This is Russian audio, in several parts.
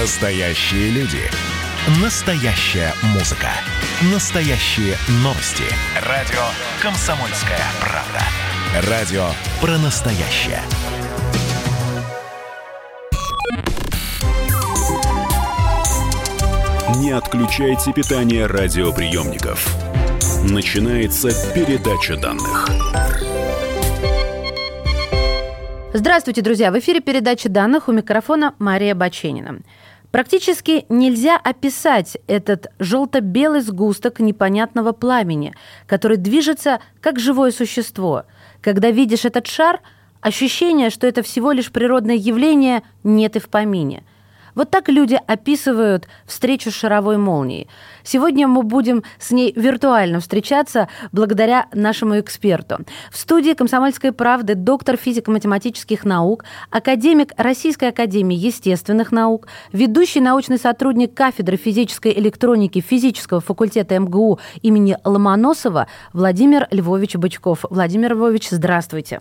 Настоящие люди. Настоящая музыка. Настоящие новости. Радио «Комсомольская правда». Радио про настоящее. Не отключайте питание радиоприемников. Начинается передача данных. Здравствуйте, друзья! В эфире передача данных у микрофона Мария Баченина. Практически нельзя описать этот желто-белый сгусток непонятного пламени, который движется как живое существо. Когда видишь этот шар, ощущение, что это всего лишь природное явление, нет и в помине – вот так люди описывают встречу с шаровой молнией. Сегодня мы будем с ней виртуально встречаться благодаря нашему эксперту. В студии «Комсомольской правды» доктор физико-математических наук, академик Российской академии естественных наук, ведущий научный сотрудник кафедры физической электроники физического факультета МГУ имени Ломоносова Владимир Львович Бычков. Владимир Львович, здравствуйте.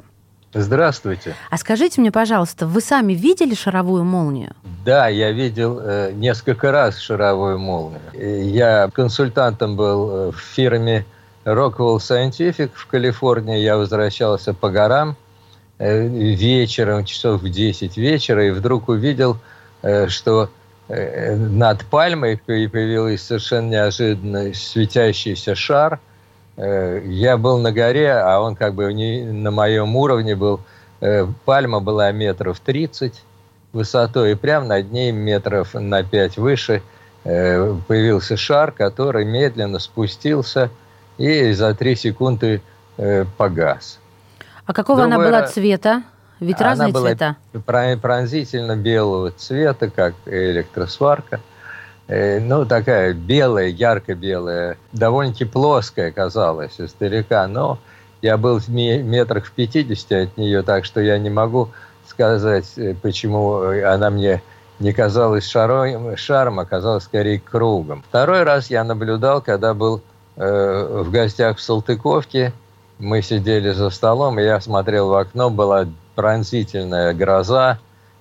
Здравствуйте. А скажите мне, пожалуйста, вы сами видели шаровую молнию? Да, я видел э, несколько раз шаровую молнию. Я консультантом был э, в фирме Rockwell Scientific в Калифорнии. Я возвращался по горам э, вечером, часов в 10 вечера, и вдруг увидел, э, что э, над пальмой появился совершенно неожиданно светящийся шар – Э, я был на горе, а он как бы не на моем уровне был. Э, пальма была метров 30 высотой, и прямо над ней метров на 5 выше э, появился шар, который медленно спустился и за 3 секунды погас. А какого Другой она была цвета? Ведь она разные была цвета. пронзительно белого цвета, как электросварка. Э, ну, такая белая, ярко-белая, довольно-таки плоская казалась издалека, но я был в метрах в 50 от нее, так что я не могу сказать, э, почему она мне не казалась шаром, шаром, а казалась скорее кругом. Второй раз я наблюдал, когда был э, в гостях в Салтыковке, мы сидели за столом, и я смотрел в окно, была пронзительная гроза,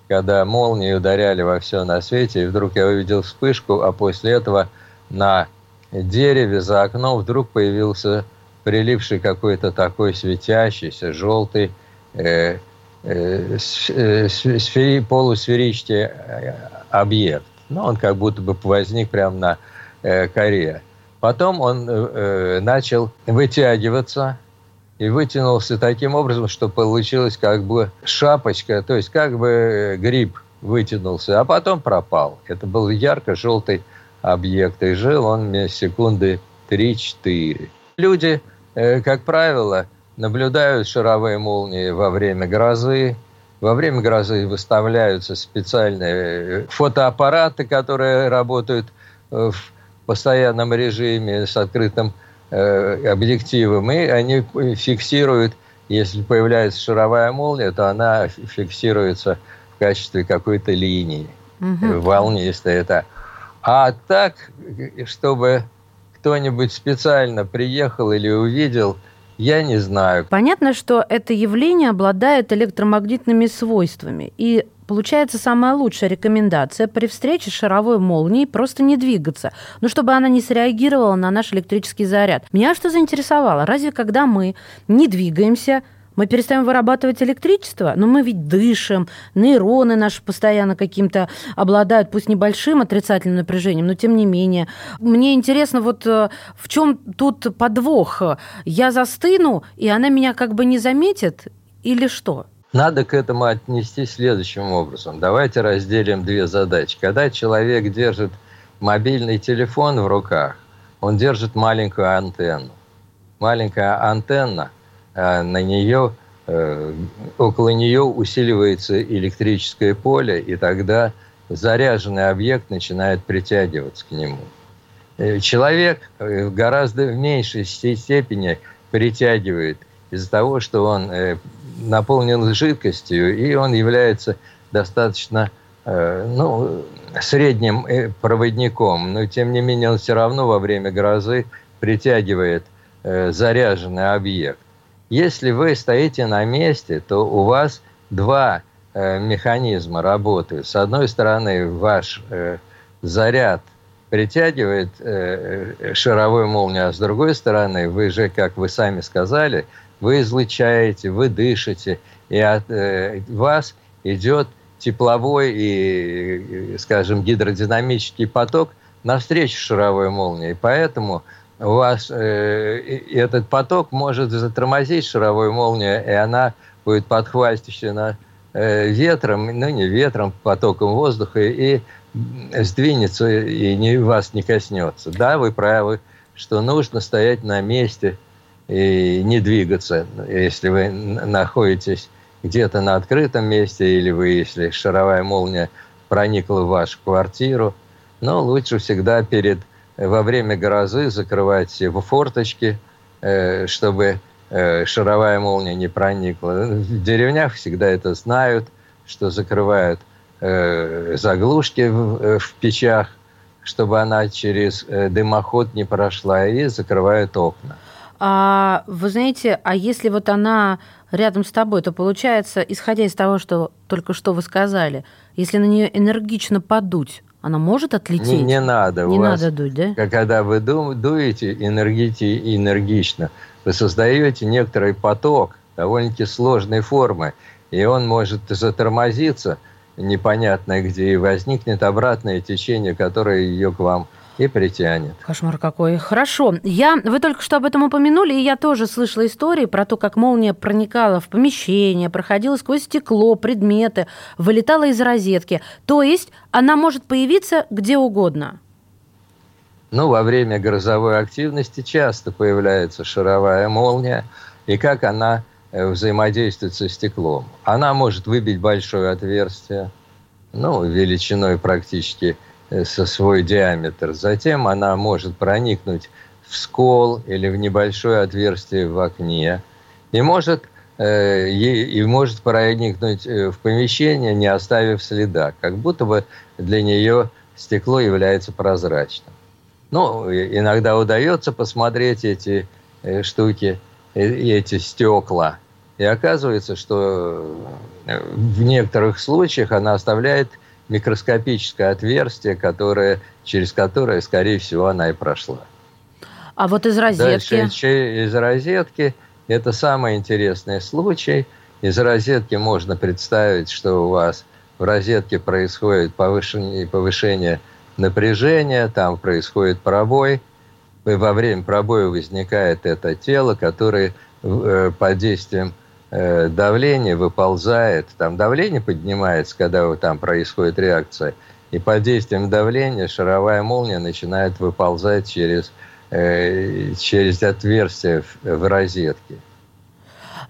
когда молнии ударяли во все на свете, и вдруг я увидел вспышку, а после этого на дереве за окном вдруг появился прилипший какой-то такой светящийся, желтый, э, э, э, сфери, полусферический э, объект. Ну, он как будто бы возник прямо на э, коре. Потом он э, э начал вытягиваться, и вытянулся таким образом, что получилось как бы шапочка, то есть как бы э, гриб вытянулся, а потом пропал. Это был ярко-желтый объект, и жил он секунды 3-4. Люди, э, как правило, наблюдают шаровые молнии во время грозы. Во время грозы выставляются специальные э, фотоаппараты, которые работают в постоянном режиме с открытым объективом, и они фиксируют, если появляется шаровая молния, то она фиксируется в качестве какой-то линии, угу. волнистой. Это. А так, чтобы кто-нибудь специально приехал или увидел, я не знаю. Понятно, что это явление обладает электромагнитными свойствами. И Получается, самая лучшая рекомендация при встрече с шаровой молнией просто не двигаться, ну, чтобы она не среагировала на наш электрический заряд. Меня что заинтересовало? Разве когда мы не двигаемся, мы перестаем вырабатывать электричество, но мы ведь дышим, нейроны наши постоянно каким-то обладают, пусть небольшим отрицательным напряжением, но тем не менее. Мне интересно, вот э, в чем тут подвох? Я застыну, и она меня как бы не заметит, или что? Надо к этому отнести следующим образом. Давайте разделим две задачи. Когда человек держит мобильный телефон в руках, он держит маленькую антенну. Маленькая антенна, э, на нее, э, около нее усиливается электрическое поле, и тогда заряженный объект начинает притягиваться к нему. Э, человек в гораздо меньшей степени притягивает из-за того, что он наполнен жидкостью, и он является достаточно э, ну, средним э, проводником, но тем не менее он все равно во время грозы притягивает э, заряженный объект. Если вы стоите на месте, то у вас два механизма работают. С одной стороны, ваш заряд притягивает шаровую молнию, а с другой стороны, вы же, как вы сами сказали, вы излучаете, вы дышите, и от э, вас идет тепловой и, скажем, гидродинамический поток навстречу шаровой молнии. И поэтому у вас э, этот поток может затормозить шаровую молнию, и она будет подхвачена э, ветром, ну не ветром, потоком воздуха, и сдвинется, и не, вас не коснется. Да, вы правы, что нужно стоять на месте и не двигаться, если вы находитесь где-то на открытом месте, или вы, если шаровая молния проникла в вашу квартиру. Но лучше всегда перед, во время грозы закрывать все форточки, э, чтобы э, шаровая молния не проникла. В деревнях всегда это знают, что закрывают э, заглушки в, в печах, чтобы она через дымоход не прошла, и закрывают окна. А вы знаете, а если вот она рядом с тобой, то получается, исходя из того, что только что вы сказали, если на нее энергично подуть, она может отлететь? Не, не надо. Не надо дуть, да? Когда вы ду, дуете энергити, энергично, вы создаете некоторый поток довольно-таки сложной формы, и он может затормозиться непонятно где, и возникнет обратное течение, которое ее к вам и притянет. Кошмар какой. Хорошо. Я, вы только что об этом упомянули, и я тоже слышала истории про то, как молния проникала в помещение, проходила сквозь стекло, предметы, вылетала из розетки. То есть она может появиться где угодно. Ну, во время грозовой активности часто появляется шаровая молния, и как она э, взаимодействует со стеклом. Она может выбить большое отверстие, ну, величиной практически со свой диаметр. Затем она может проникнуть в скол или в небольшое отверстие в окне и может, э, и может проникнуть э, в помещение, не оставив следа, как будто бы для нее стекло является прозрачным. Ну, иногда удается посмотреть эти штуки, эти стекла, и оказывается, что в некоторых случаях она оставляет микроскопическое отверстие, которое, через которое, скорее всего, она и прошла. А вот из розетки? Дальше из розетки это самый интересный случай. Из розетки можно представить, что у вас в розетке происходит повышение, повышение напряжения, там происходит пробой. И во время пробоя возникает это тело, которое э, под действием давление выползает, там давление поднимается, когда там происходит реакция, и под действием давления шаровая молния начинает выползать через, э, через отверстие в, в розетке.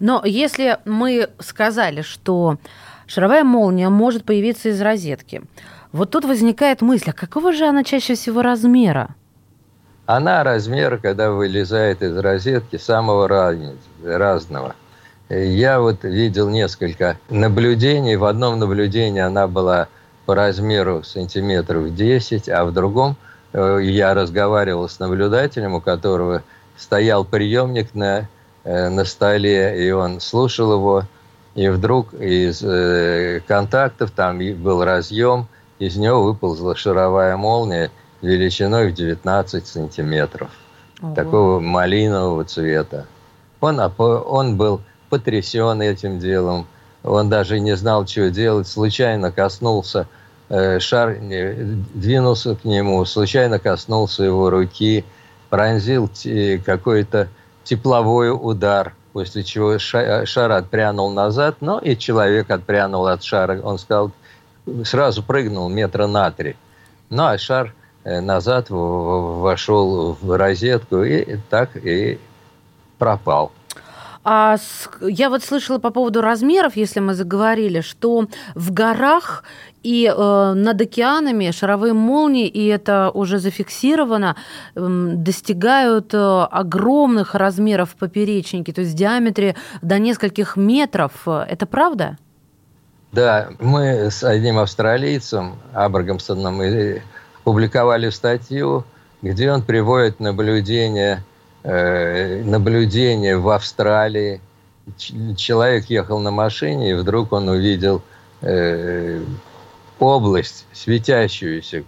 Но если мы сказали, что шаровая молния может появиться из розетки, вот тут возникает мысль, а какого же она чаще всего размера? Она размера, когда вылезает из розетки, самого разного. Я вот видел несколько наблюдений. В одном наблюдении она была по размеру сантиметров 10, а в другом э, я разговаривал с наблюдателем, у которого стоял приемник на, э, на столе, и он слушал его, и вдруг из э, контактов там был разъем, из него выползла шаровая молния величиной в 19 сантиметров, Ого. такого малинового цвета. Он, он был потрясен этим делом. Он даже не знал, что делать. Случайно коснулся э, шар, двинулся к нему, случайно коснулся его руки, пронзил какой-то тепловой удар, после чего шар отпрянул назад, но и человек отпрянул от шара. Он сказал, сразу прыгнул метра на три. Ну, а шар э, назад вошел в розетку и так и пропал. А я вот слышала по поводу размеров, если мы заговорили, что в горах и э, над океанами шаровые молнии, и это уже зафиксировано, э, достигают э, огромных размеров поперечники, то есть в диаметре до нескольких метров. Это правда? Да, мы с одним австралийцем, Абрагамсоном, публиковали статью, где он приводит наблюдения наблюдение в Австралии. Человек ехал на машине, и вдруг он увидел э, область светящуюся,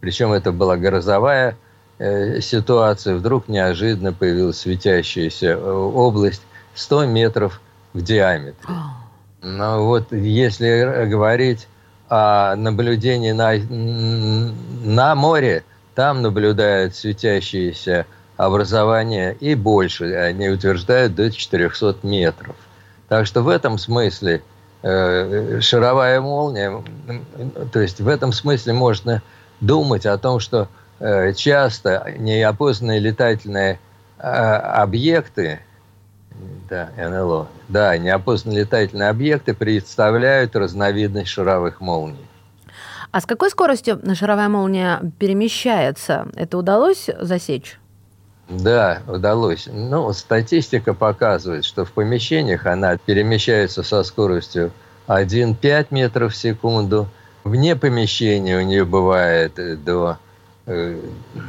причем это была грозовая э, ситуация, вдруг неожиданно появилась светящаяся э, область 100 метров в диаметре. Но вот если говорить о наблюдении на, на море, там наблюдают светящиеся образования и больше. Они утверждают до 400 метров. Так что в этом смысле э, шаровая молния, то есть в этом смысле можно думать о том, что э, часто неопознанные летательные э, объекты, да, НЛО, да, неопознанные летательные объекты представляют разновидность шаровых молний. А с какой скоростью шаровая молния перемещается? Это удалось засечь? Да, удалось. Ну, статистика показывает, что в помещениях она перемещается со скоростью 1,5 метров в секунду. Вне помещения у нее бывает до, э,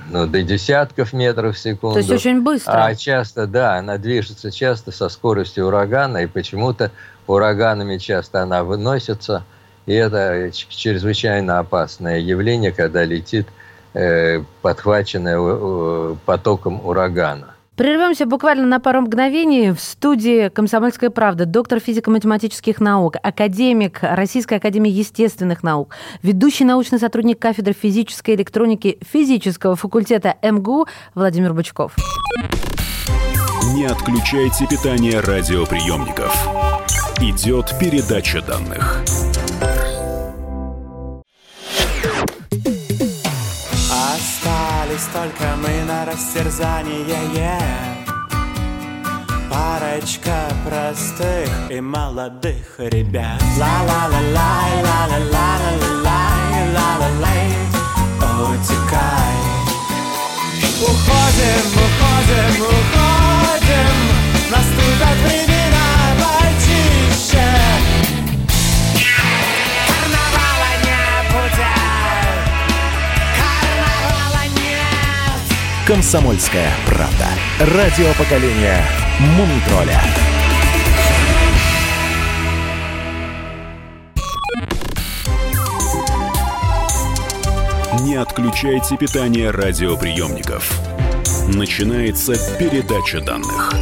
ну, до десятков метров в секунду. То есть очень быстро. А часто, да, она движется часто со скоростью урагана, и почему-то ураганами часто она выносится. И это чрезвычайно опасное явление, когда летит Э, подхваченная потоком урагана. Прервемся буквально на пару мгновений. В студии «Комсомольская правда» доктор физико-математических наук, академик Российской академии естественных наук, ведущий научный сотрудник кафедры физической электроники физического факультета МГУ Владимир Бычков. Не отключайте питание радиоприемников. Идет передача данных. Остались только мы на растерзание Парочка простых и молодых ребят. Ла-ла-ла-лай, ла-ла-ла-ла-ла-лай, ла-ла-лай. Утекай. Уходим, уходим, уходим. Наступят времена почище «Комсомольская правда». Радио поколения Мумитроля. Не отключайте питание радиоприемников. Начинается передача данных.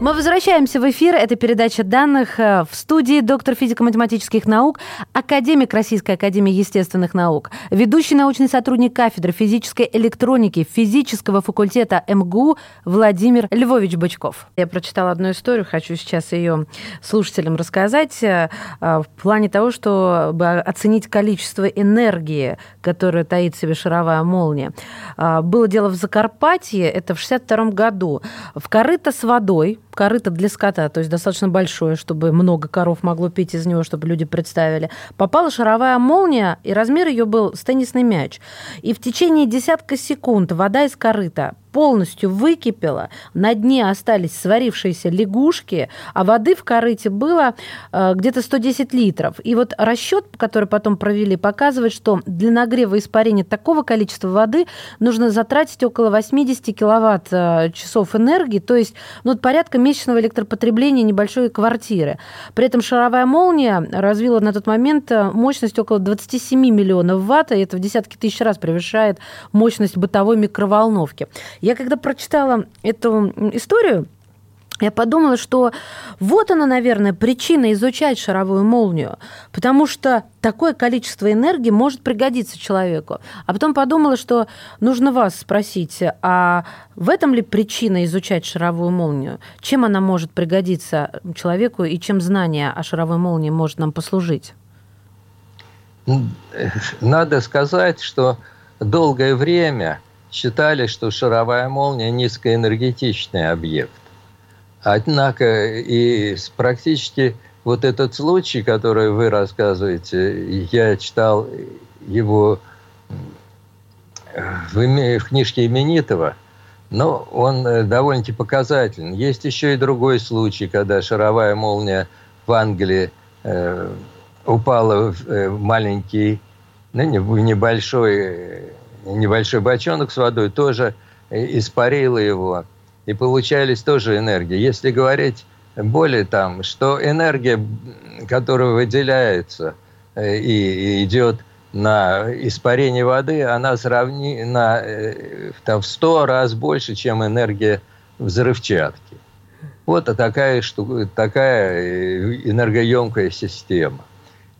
Мы возвращаемся в эфир. Это передача данных э, в студии доктор физико-математических наук, академик Российской академии естественных наук, ведущий научный сотрудник кафедры физической электроники физического факультета МГУ Владимир Львович Бычков. Я прочитала одну историю, хочу сейчас ее слушателям рассказать э, в плане того, чтобы оценить количество энергии, которую таит в себе шаровая молния. Э, было дело в Закарпатье, это в 62 году. В корыто с водой корыто для скота, то есть достаточно большое, чтобы много коров могло пить из него, чтобы люди представили, попала шаровая молния, и размер ее был с теннисный мяч. И в течение десятка секунд вода из корыта полностью выкипела, на дне остались сварившиеся лягушки, а воды в корыте было э, где-то 110 литров. И вот расчет, который потом провели, показывает, что для нагрева испарения такого количества воды нужно затратить около 80 киловатт э, энергии, то есть ну, порядка месячного электропотребления небольшой квартиры. При этом шаровая молния развила на тот момент э, мощность около 27 миллионов ватт, и это в десятки тысяч раз превышает мощность бытовой микроволновки. Я когда прочитала эту историю, я подумала, что вот она, наверное, причина изучать шаровую молнию, потому что такое количество энергии может пригодиться человеку. А потом подумала, что нужно вас спросить, а в этом ли причина изучать шаровую молнию? Чем она может пригодиться человеку и чем знание о шаровой молнии может нам послужить? Надо сказать, что долгое время считали, что шаровая молния низкоэнергетичный объект. Однако и практически вот этот случай, который вы рассказываете, я читал его в, книжке Именитова, но он э, довольно-таки показателен. Есть еще и другой случай, когда шаровая молния в Англии э, упала в э, маленький, ну, небольшой небольшой бочонок с водой, тоже испарила его. И получались тоже энергии. Если говорить более там, что энергия, которая выделяется э, и идет на испарение воды, она сравнена э, там, в 100 раз больше, чем энергия взрывчатки. Вот такая, штука, такая э, энергоемкая система.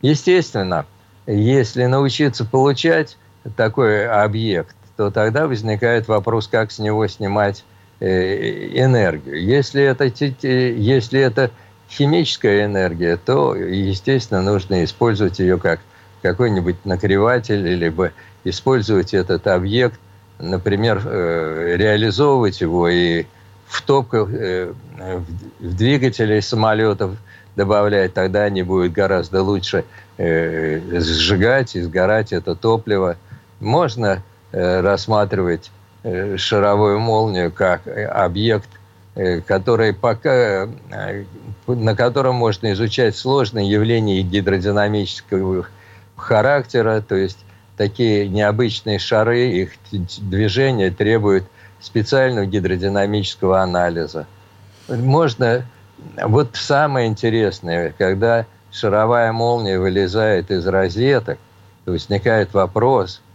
Естественно, если научиться получать такой объект, то тогда возникает вопрос, как с него снимать э, энергию. Если это, если это химическая энергия, то, естественно, нужно использовать ее как какой-нибудь нагреватель, либо использовать этот объект, например, э, реализовывать его и в топках, э, в двигатели самолетов добавлять, тогда они будут гораздо лучше сжигать и сгорать это топливо. Можно рассматривать шаровую молнию как объект, который пока, на котором можно изучать сложные явления гидродинамического характера, то есть такие необычные шары, их движение требует специального гидродинамического анализа. Можно... Вот самое интересное, когда шаровая молния вылезает из розеток, то возникает вопрос, э,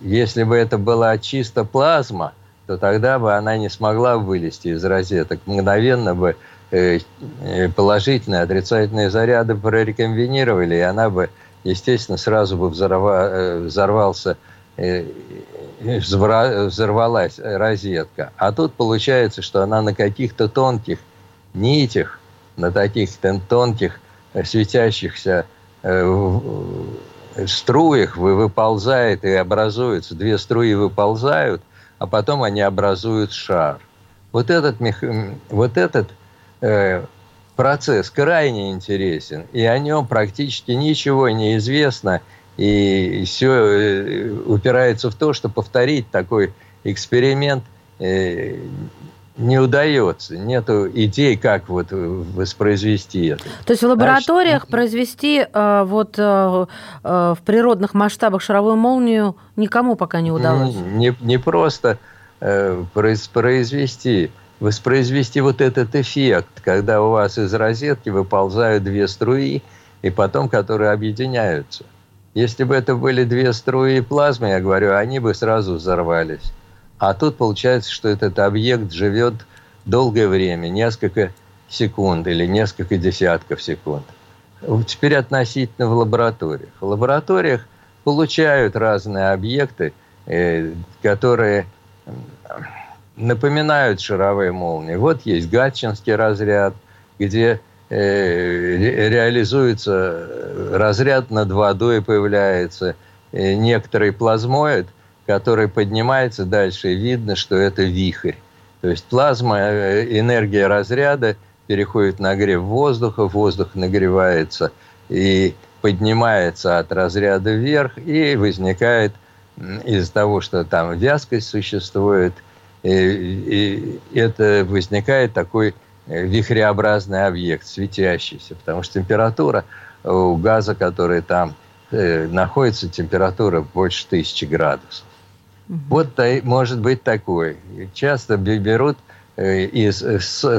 если бы это была чисто плазма, то тогда бы она не смогла вылезти из розеток. Мгновенно бы э, э, положительные, отрицательные заряды прорекомбинировали, и она бы естественно, сразу бы взорва, э, взорвался, э, взорвалась розетка. А тут получается, что она на каких-то тонких нитях, на таких тонких э, светящихся струях выползает и образуется. Две струи выползают, а потом они образуют шар. Вот этот, вот этот процесс крайне интересен, и о нем практически ничего не известно, и все э, упирается в то, что повторить такой эксперимент э, не удается. Нет идей, как вот воспроизвести это. То есть в лабораториях Значит, произвести э, вот в природных масштабах шаровую молнию никому пока не удалось? Не, не просто произвести воспроизвести вот этот эффект, когда у вас из розетки выползают две струи, и потом которые объединяются. Если бы это были две струи плазмы, я говорю, они бы сразу взорвались. А тут получается, что этот объект живет долгое время, несколько секунд или несколько десятков секунд. Теперь относительно в лабораториях. В лабораториях получают разные объекты, э, которые напоминают шаровые молнии. Вот есть гатчинский разряд, где э, реализуется разряд над водой появляется, э, некоторый плазмоид, который поднимается дальше, и видно, что это вихрь. То есть плазма, э, энергия разряда переходит нагрев воздуха, воздух нагревается и поднимается от разряда вверх, и возникает из-за того, что там вязкость существует – и это возникает такой э, вихреобразный объект, светящийся, потому что температура у газа, который там э, находится, температура больше тысячи градусов. Вот может быть такой. Часто берут э, из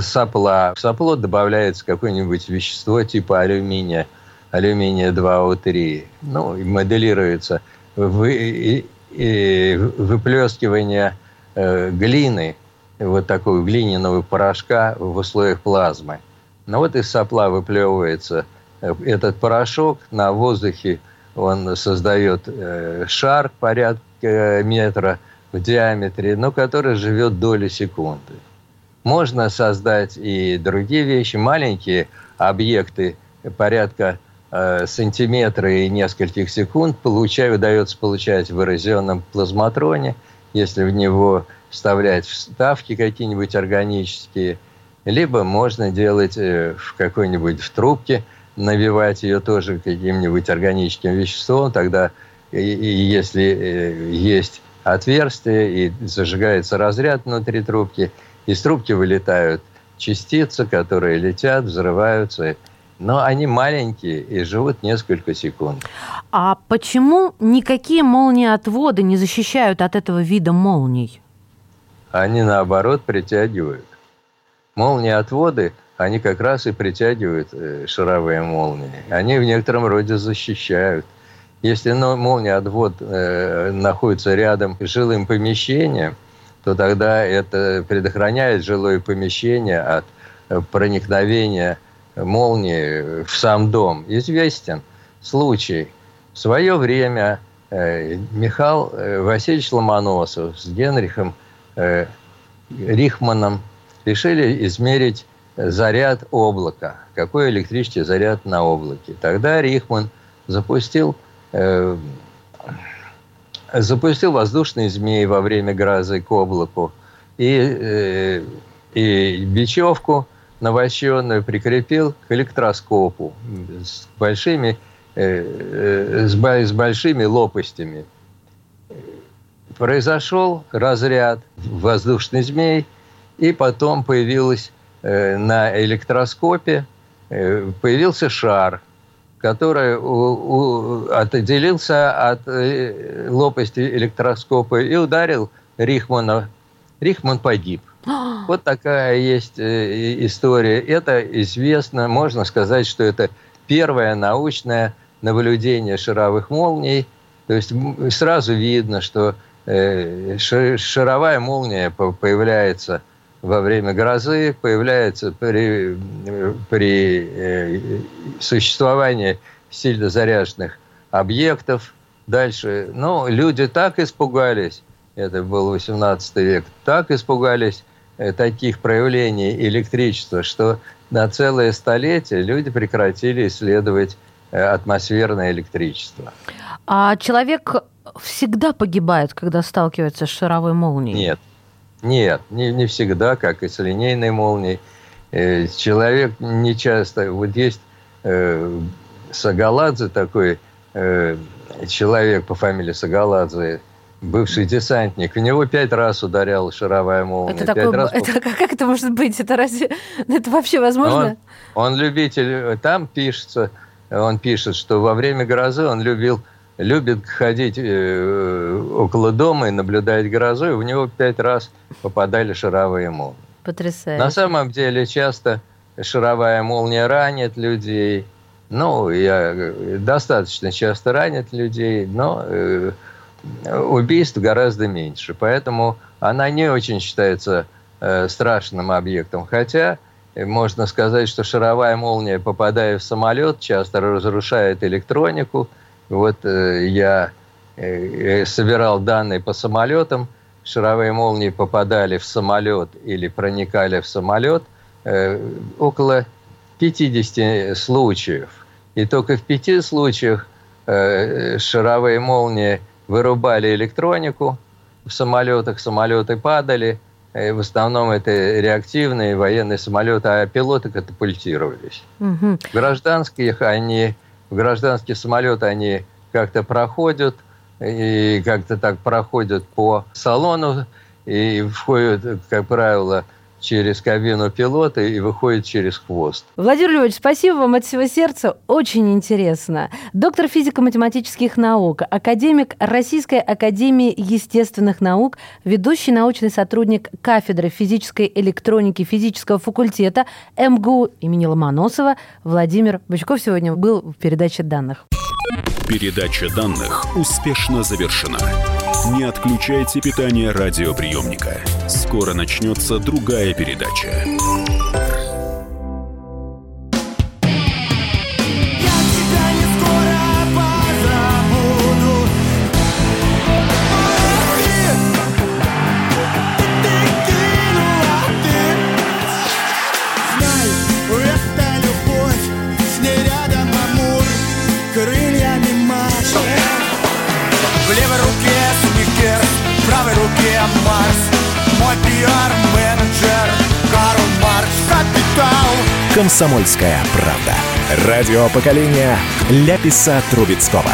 сопла. В сопло добавляется какое-нибудь вещество типа алюминия, алюминия 2О3. Ну, моделируется вы, и выплескивание э, глины, вот такого глиняного порошка в условиях плазмы. Но вот из сопла выплевывается э, этот порошок, на воздухе он создает э, шар порядка метра в диаметре, но который живет доли секунды. Можно создать и другие вещи, маленькие объекты порядка э, сантиметра и нескольких секунд получаю, удается получать в эрозионном плазматроне – если в него вставлять вставки какие-нибудь органические, либо можно делать э, в какой-нибудь в трубке, навивать ее тоже каким-нибудь органическим веществом, тогда и, и если э, есть отверстие и зажигается разряд внутри трубки, из трубки вылетают частицы, которые летят, взрываются, но они маленькие и живут несколько секунд. А почему никакие молнии-отводы не защищают от этого вида молний? Они, наоборот, притягивают. Молнии-отводы они как раз и притягивают э, шаровые молнии. Они в некотором роде защищают. Если молния отвод э, находится рядом с жилым помещением, то тогда это предохраняет жилое помещение от э, проникновения молнии в сам дом. Известен случай. В свое время э, Михаил э, Васильевич Ломоносов с Генрихом э, Рихманом решили измерить заряд облака. Какой электрический заряд на облаке. Тогда Рихман запустил, э, запустил воздушные змеи во время грозы к облаку и, э, и бечевку навощенную прикрепил к электроскопу с большими, э, э, с большими лопастями. Произошел разряд воздушный змей, и потом появилась э, на электроскопе появился шар, который отделился от лопасти электроскопа и ударил Рихмана. Рихман погиб. Вот такая есть э, история. Это известно, можно сказать, что это первое научное наблюдение шаровых молний. То есть сразу видно, что э, шаровая молния появляется во время грозы, появляется при, при э, существовании сильно заряженных объектов. Дальше, ну, люди так испугались, это был 18 век, так испугались Э, таких проявлений электричества, что на целое столетие люди прекратили исследовать э, атмосферное электричество. А человек всегда погибает, когда сталкивается с шаровой молнией? Нет, нет, не, не всегда, как и с линейной молнией. Э, человек не часто... Вот есть э, Сагаладзе такой э, человек по фамилии Сагаладзе, бывший десантник. В него пять раз ударял шаровая молния. Это, такой, раз... это как это может быть? Это разве это вообще возможно? Он, он любитель. Там пишется, он пишет, что во время грозы он любил любит ходить э, около дома и наблюдать грозу, и в него пять раз попадали шаровые молнии. Потрясающе. На самом деле часто шаровая молния ранит людей. Ну, я э, достаточно часто ранит людей, но э, убийств гораздо меньше. Поэтому она не очень считается э, страшным объектом. Хотя э, можно сказать, что шаровая молния, попадая в самолет, часто разрушает электронику. Вот э, я собирал данные по самолетам. Шаровые молнии попадали в самолет или проникали в самолет около 50 случаев. И только в пяти случаях шаровые молнии – вырубали электронику в самолетах, самолеты падали. И в основном это реактивные военные самолеты, а пилоты катапультировались. Угу. Гражданских они, гражданские самолеты они как-то проходят, и как-то так проходят по салону, и входят, как правило, через кабину пилота и выходит через хвост. Владимир Львович, спасибо вам от всего сердца. Очень интересно. Доктор физико-математических наук, академик Российской академии естественных наук, ведущий научный сотрудник кафедры физической электроники физического факультета МГУ имени Ломоносова Владимир Бычков сегодня был в передаче данных. Передача данных успешно завершена. Не отключайте питание радиоприемника. Скоро начнется другая передача. «Комсомольская правда». Радио поколения Ляписа Трубецкого.